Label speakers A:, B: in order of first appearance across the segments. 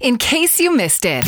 A: In case you missed it,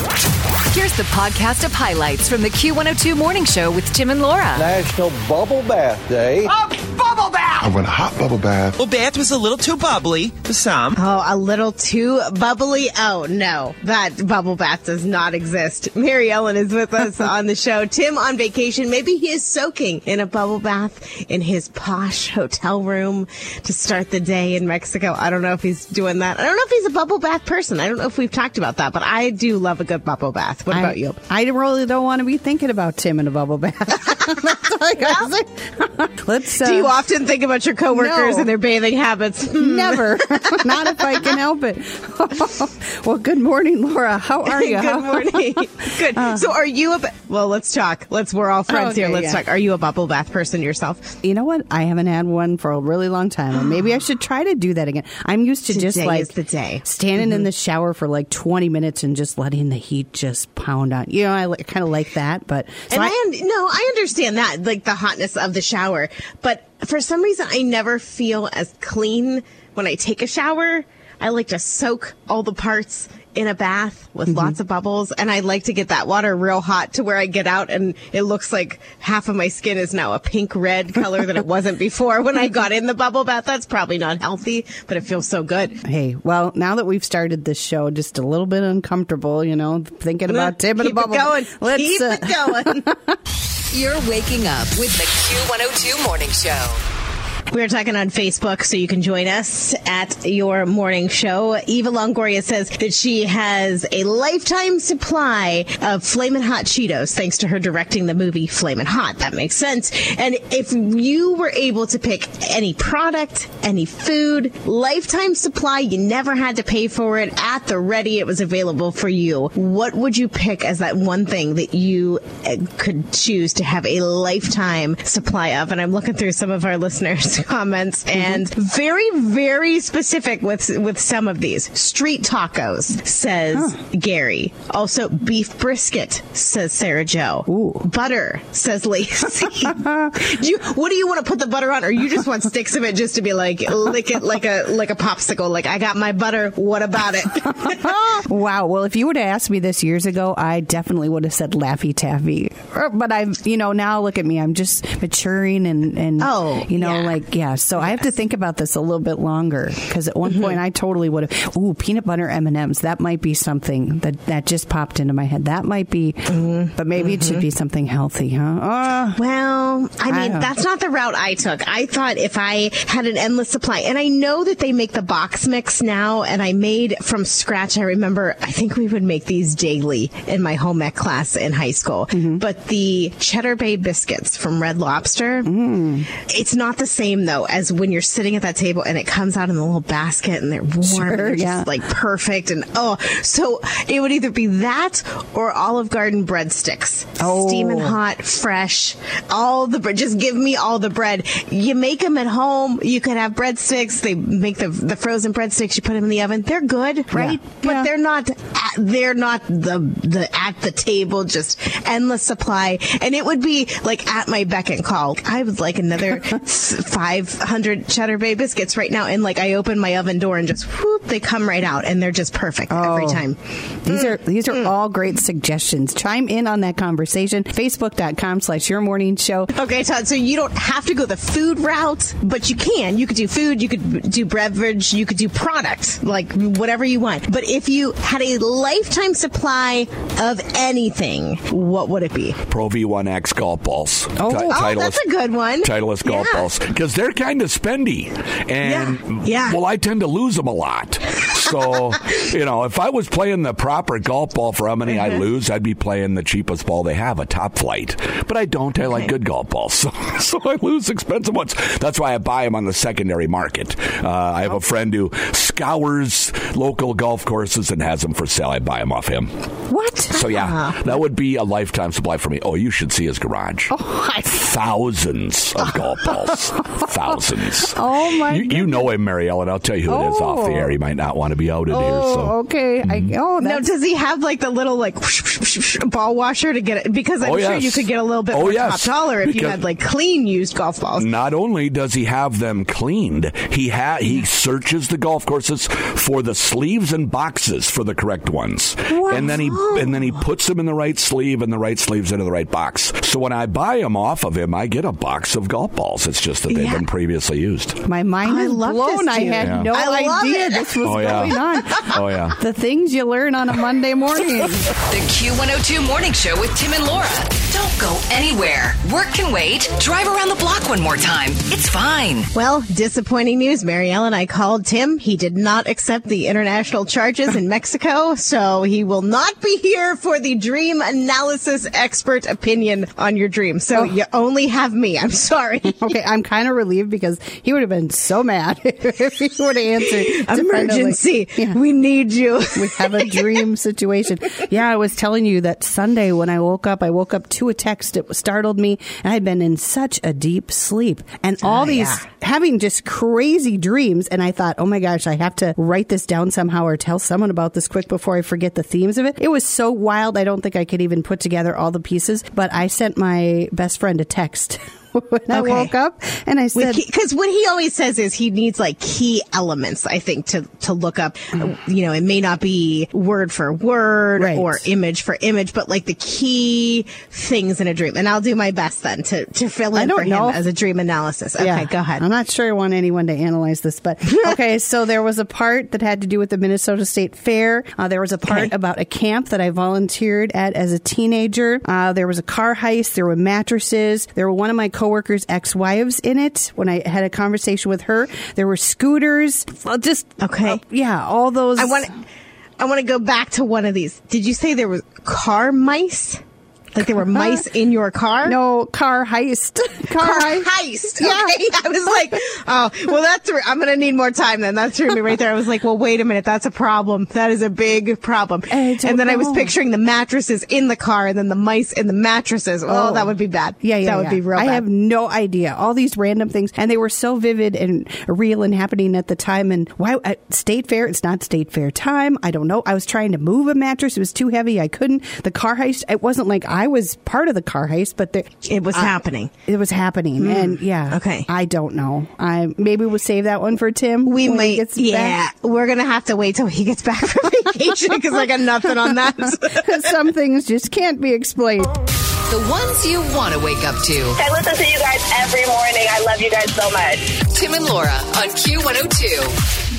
A: here's the podcast of highlights from the Q102 Morning Show with Tim and Laura.
B: National Bubble Bath Day.
C: A bubble bath.
D: Oh, I went a hot bubble bath.
C: Well, bath was a little too bubbly for some.
E: Oh, a little too bubbly. Oh, no. That bubble bath does not exist. MaryElin is with us on the show. Tim on vacation. Maybe he is soaking in a bubble bath in his posh hotel room to start the day in Mexico. I don't know if he's doing that. I don't know if he's a bubble bath person. I don't know if we've talked about that, but I do love a good bubble bath. What about you?
F: I really don't want to be thinking about Tim in a bubble bath. That's all I gotta. Let's. Uh,
E: do you often think about your coworkers
F: no.
E: and their bathing habits?
F: Never. Not if I can help it. well, good morning, Laura. How are you?
E: Good morning. Good. so, are you a? Well, let's talk. Let's. We're all friends
F: Okay,
E: here. Let's
F: yeah.
E: talk. Are you a bubble bath person yourself?
F: You know what? I haven't had one for a really long time, and maybe I should try to do that again. I'm used to just like
E: the day.
F: standing in the shower for like 20 minutes and just letting the heat just pound on. You know, I kind of like that, but so
E: And I,
F: I-
E: no, I understand that, like the hotness of the shower. But for some reason, I never feel as clean when I take a shower. I like to soak all the parts in a bath with
F: Mm-hmm.
E: lots of bubbles, and I like to get that water real hot to where I get out and it looks like half of my skin is now a pink red color that it wasn't before when I got in the bubble bath. That's probably not healthy, but it feels so good.
F: Hey, well, now that we've started this show, just a little bit uncomfortable, you know, thinking about and a
E: Keep
F: bubble.
E: it going.
F: Let's,
E: Keep
F: uh,
E: it going.
A: You're waking up with the Q102 Morning Show.
E: We're talking on Facebook, so you can join us at your morning show. Eva Longoria says that she has a lifetime supply of Flamin' Hot Cheetos thanks to her directing the movie Flamin' Hot. That makes sense. And if you were able to pick any product, any food, lifetime supply, you never had to pay for it at the ready, it was available for you. What would you pick as that one thing that you uh, could choose to have a lifetime supply of? And I'm looking through some of our listeners' comments mm-hmm. and very, very specific with with some of these. Street tacos says Gary. Also beef brisket says Sarah Joe. Butter says Lacey. do you, what do you want to put the butter on, or you just want sticks of it just to be like lick it like a like a popsicle? Like I got my butter. What about it?
F: Wow. Well, if you would have asked me this years ago, I definitely would have said Laffy Taffy. Er, but I've, you know, now look at me. I'm just maturing and, and
E: Oh,
F: you know,
E: yeah.
F: like, yeah. So I have to think about this a little bit longer because at one point I totally would have, ooh, peanut butter M&Ms. That might be something that, that just popped into my head. That might be, but maybe it should be something healthy, huh? Uh,
E: Well, I mean,
F: don't-
E: that's not the route I took. I thought if I had an endless supply, and I know that they make the box mix now, and I made from scratch. I remember, I think we would make these daily in my home ec class in high school.
F: Mm-hmm.
E: But the Cheddar Bay biscuits from Red Lobster,
F: Mm.
E: it's not the same though as when you're sitting at that table and it comes out in the little basket and they're warm
F: Sure,
E: and they're
F: yeah.
E: just like perfect. And oh, so it would either be that or Olive Garden breadsticks.
F: Oh.
E: Steaming hot, fresh, all the bread. Just give me all the bread. You make them at home. You could have breadsticks. They make the the frozen breadsticks. You put them in the oven. They're good, right? But
F: Yeah.
E: they're not. At, they're not the the at the table. Just endless supply, and it would be like at my beck and call. I would like another five hundred Cheddar Bay biscuits right now, and like I open my oven door and just whoop, they come right out, and they're just perfect every
F: Oh.
E: time.
F: These are these
E: Mm.
F: are all great suggestions. Chime in on that conversation. Facebook.com slash your morning show.
E: Okay, Todd. So you don't have to go the food route, but you can. You could do food. You could do beverage. You could do product, like whatever you want. But if you had a lifetime supply of anything, what would it be?
D: Pro V1X golf balls.
F: Oh.
D: Ti-
E: Oh, that's a good one.
D: Titleist golf
E: Yeah.
D: balls because they're kind of spendy, and
E: Yeah, yeah.
D: well, I tend to lose them a lot. So you know, if I was playing the proper golf ball for how many I
E: Uh-huh.
D: lose, I'd be playing the cheapest ball they have, a Top-Flite. But I don't. I like good golf balls, so, so I lose expensive ones. That's why I buy them on the secondary market. Uh, I have a friend who scours local golf courses and has them for sale. I buy them off him.
F: What?
D: So yeah, that would be a lifetime supply for me. Oh, you should see his garage.
F: Oh, I
D: thousands of golf balls. thousands.
F: Oh, my
D: You, you know him, MaryElin. I'll tell you who it is off the
F: Oh.
D: air. He oh. might not want to be outed here.
F: Oh,
D: So.
F: okay. I, mm-hmm. oh,
E: No,
F: that's,
E: does he have like the little like whoosh, whoosh, whoosh, whoosh ball washer to get it? Because I'm
D: Oh,
E: sure
D: yes.
E: you could get a little bit
D: Oh,
E: more
D: yes.
E: top dollar if you had like clean used golf balls.
D: Not only does he have them cleaned, he ha- he searches the golf courses for the sleeves and boxes for the correct ones, and then he and then he puts them in the right sleeve and the right sleeves into the right box. So when I buy them off of him, I get a box of golf balls. It's just that they've
E: Yeah.
D: been previously used.
F: my mind
E: I
F: is
E: love
F: blown. I had
D: Yeah.
F: no
E: I
F: idea
E: it.
F: this was
D: Oh, yeah.
F: going on.
D: Oh yeah.
F: The things you learn on a Monday morning.
A: The Q102 Morning Show with Tim and Laura. Don't go anywhere. Work can wait. Drive around the block one more time. It's fine.
E: Well, disappointing news. MaryElin, I called Tim. He did not accept the international charges in Mexico, so he will not be here for the dream analysis expert opinion on your dream. So oh. you only have me. I'm sorry.
F: Okay, I'm kind of relieved because he would have been so mad if he would have answered. to kind of like-
E: Emergency.
F: Yeah.
E: We need you.
F: we have a dream situation. Yeah, I was telling you that Sunday when I woke up, I woke up to a text. It startled me. And I had been in such a deep sleep and ah, all
E: Oh,
F: these
E: yeah.
F: having just crazy dreams. And I thought, oh my gosh, I have to write this down somehow or tell someone about this quick before I forget the themes of it. It was so wild. I don't think I could even put together all the pieces, but I sent my best friend a text. when I woke up and I said,
E: because what he always says is he needs like key elements i think to to look up you know it may not be word for word
F: Right.
E: or image for image but like the key things in a dream and i'll do my best then to to fill in for him as a dream analysis okay
F: Yeah.
E: go ahead
F: I'm not sure I want anyone to analyze this, but okay. so there was a part that had to do with the Minnesota State Fair. Uh, there was a part
E: Okay.
F: about a camp that I volunteered at as a teenager. Uh, there was a car heist. There were mattresses. There were one of my coworkers' ex-wives in it. When I had a conversation with her, there were scooters. Well, just
E: Okay.
F: uh, yeah, all those.
E: i want i want to go back to one of these did you say there was car mice like there were mice in your car
F: no car heist. car,
E: car
F: heist.
E: heist.
F: Yeah.
E: Okay. I was like, oh, well, that's, I'm going to need more time then. That threw me right there. I was like, well, wait a minute. That's a problem. That is a big problem. And then I was picturing the mattresses in the car and then the mice in the mattresses. Oh, that oh. would be bad.
F: Yeah, yeah,
E: That would
F: yeah.
E: be real
F: I
E: bad.
F: have no idea. All these random things, and they were so vivid and real and happening at the time. And why at State Fair? It's not State Fair time. I don't know. I was trying to move a mattress. It was too heavy. I couldn't. The car heist. It wasn't like I was part of the car heist, but the,
E: It was
F: I-
E: happening.
F: It was happening, hmm. and yeah.
E: Okay.
F: I don't know. I maybe we'll save that one for Tim.
E: we
F: when he
E: might,
F: gets
E: yeah,
F: back.
E: we're going to have to wait till he gets back from vacation because I got nothing on that.
F: Because some things just can't be explained.
A: The ones you want to wake up to.
G: I listen to you guys every morning. I love you guys so much.
A: Tim and Laura on Q102.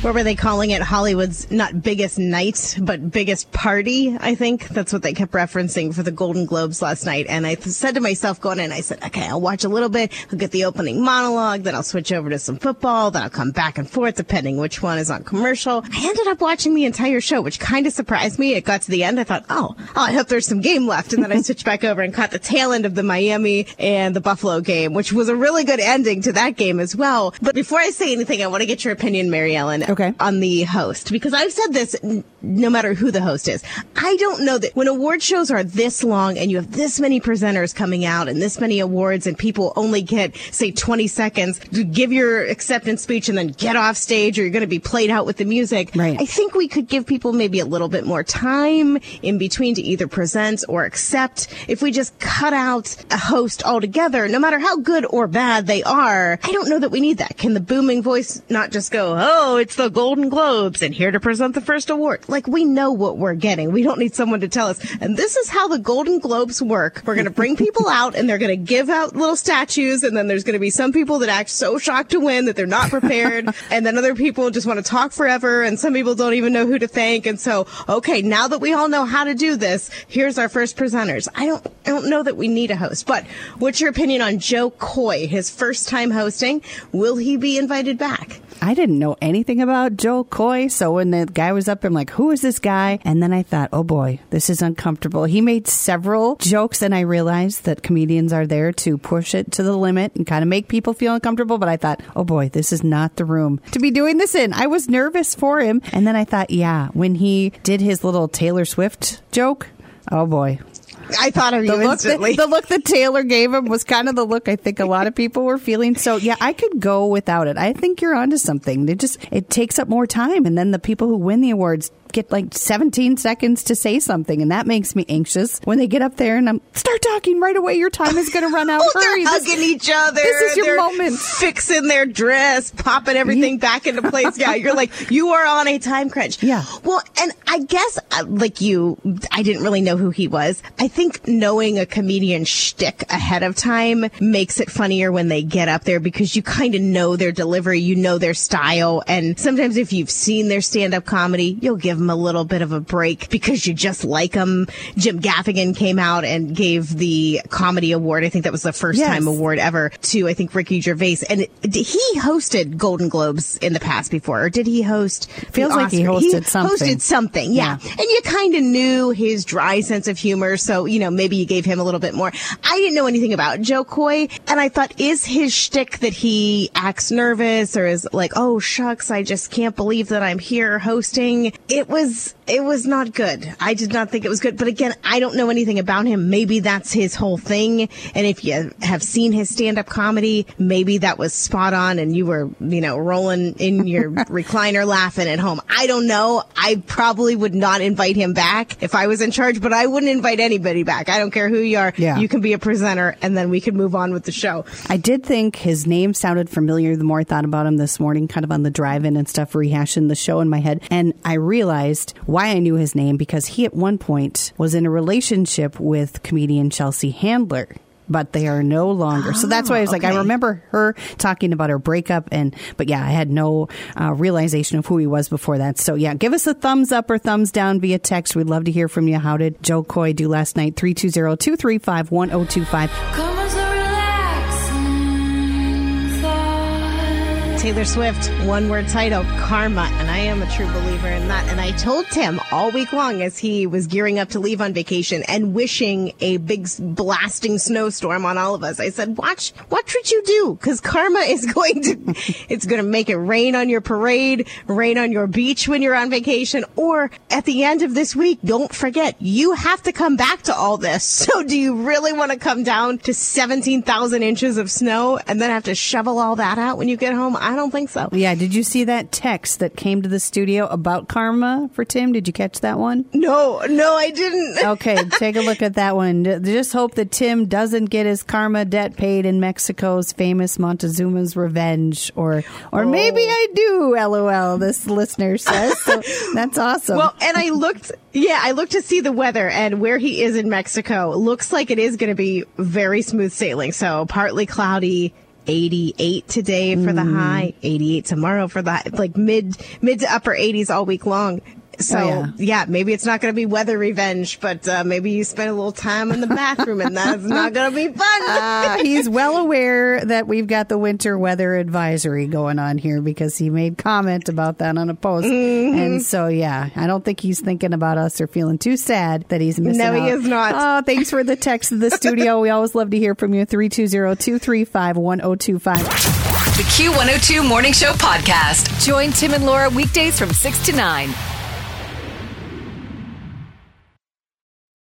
E: What were they calling it? Hollywood's not biggest night, but biggest party. I think that's what they kept referencing for the Golden Globes last night. And I th- said to myself going in, I said, okay, I'll watch a little bit. I'll get the opening monologue. Then I'll switch over to some football. Then I'll come back and forth depending which one is on commercial. I ended up watching the entire show, which kind of surprised me. It got to the end. I thought, oh, oh I hope there's some game left. And then I switched back over and caught the tail end of the Miami and the Buffalo game, which was a really good ending to that game as well. But before I say anything, I want to get your opinion, MaryElin
F: Okay.
E: on the host because I've said this n- no matter who the host is. I don't know that when award shows are this long and you have this many presenters coming out and this many awards and people only get say 20 seconds to give your acceptance speech and then get off stage or you're going to be played out with the music.
F: Right.
E: I think we could give people maybe a little bit more time in between to either present or accept. If we just cut out a host altogether, no matter how good or bad they are, I don't know that we need that. Can the booming voice not just go, oh, it's the Golden Globes and here to present the first award? Like we know what we're getting. We don't need someone to tell us. And this is how the Golden Globes work. We're going to bring people out and they're going to give out little statues and then there's going to be some people that act so shocked to win that they're not prepared and then other people just want to talk forever and some people don't even know who to thank and so okay now that we all know how to do this here's our first presenters i don't i don't know that we need a host but what's your opinion on Jo Koy his first time hosting will he be invited back
F: I didn't know anything about Jo Koy. So when the guy was up, I'm like, who is this guy? And then I thought, oh boy, this is uncomfortable. He made several jokes and I realized that comedians are there to push it to the limit and kind of make people feel uncomfortable. But I thought, oh boy, this is not the room to be doing this in. I was nervous for him. And then I thought, yeah, when he did his little Taylor Swift joke, oh boy.
E: I thought of you
F: The that,
E: instantly.
F: the look that Taylor gave him was kind of the look I think a lot of people were feeling. So yeah, I could go without it. I think you're onto something. It just it takes up more time, and then the people who win the awards get like 17 seconds to say something, and that makes me anxious when they get up there and I'm start talking right away. Your time is going to run out.
E: Oh,
F: Hurry!
E: they're
F: This-
E: hugging each other.
F: This is your
E: They're
F: moment.
E: Fixing their dress, popping everything back into place. Yeah, you're like you are on a time crunch.
F: Yeah.
E: Well, and I guess uh, like you, I didn't really know who he was. I think knowing a comedian shtick ahead of time makes it funnier when they get up there because you kind of know their delivery, you know their style, and sometimes if you've seen their stand-up comedy, you'll give them a little bit of a break because you just like them. Jim Gaffigan came out and gave the comedy award. I think that was the first
F: Yes.
E: time award ever to I think Ricky Gervais, and it, he hosted Golden Globes in the past before, or did he host?
F: Feels like he hosted something.
E: Hosted something, yeah.
F: Yeah.
E: And you kind of knew his dry sense of humor, so you know maybe you gave him a little bit more. I didn't know anything about Jo Koy, and I thought, is his shtick that he acts nervous or is like, oh shucks, I just can't believe that I'm here hosting? It was it was not good. I did not think it was good. But again, I don't know anything about him. Maybe that's his whole thing. And if you have seen his stand up comedy, maybe that was spot on and you were, you know, rolling in your recliner laughing at home. I don't know. I probably would not invite him back if I was in charge, but I wouldn't invite anybody back. I don't care who you are.
F: Yeah.
E: You can be a presenter and then we can move on with the show.
F: I did think his name sounded familiar the more I thought about him this morning, kind of on the drive in and stuff, rehashing the show in my head. And I realized why I knew his name because he at one point was in a relationship with comedian Chelsea Handler. But they are no longer. So that's why I was like, I remember her talking about her breakup, and but yeah, I had no uh, realization of who he was before that. So yeah, give us a thumbs up or thumbs down via text. We'd love to hear from you. How did Jo Koy do last night? 320 235 1025.
E: Taylor Swift, one word title, Karma. And I am a true believer in that. And I told Tim all week long as he was gearing up to leave on vacation and wishing a big blasting snowstorm on all of us. I said, watch, watch what you do. Cause karma is going to, it's going to make it rain on your parade, rain on your beach when you're on vacation. Or at the end of this week, don't forget, you have to come back to all this. So do you really want to come down to 17,000 inches of snow and then have to shovel all that out when you get home? I don't think so.
F: Yeah, did you see that text that came to the studio about karma for Tim? Did you catch that one?
E: No, no, I didn't.
F: Okay, take a look at that one. Just hope that Tim doesn't get his karma debt paid in Mexico's famous Montezuma's revenge, or or maybe
E: Oh.
F: I do. LOL. This listener says so that's awesome.
E: Well, and I looked, yeah, I looked to see the weather and where he is in Mexico. Looks like it is going to be very smooth sailing. So partly cloudy. 88 today for the mm. high, 88 tomorrow for the high, like mid mid to upper 80s all week long. So
F: Oh, yeah.
E: yeah. maybe it's not going to be weather revenge, but uh, maybe you spend a little time in the bathroom and that's not going to be fun.
F: Uh, he's well aware that we've got the winter weather advisory going on here because he made comment about that on a post.
E: Mm-hmm.
F: And so, yeah, I don't think he's thinking about us or feeling too sad that he's missing
E: No, he is not.
F: Oh, thanks for the text to the studio. we always love to hear from you. 320-235-1025.
A: The Q102 Morning Show podcast. Join Tim and Laura weekdays from 6 to 9.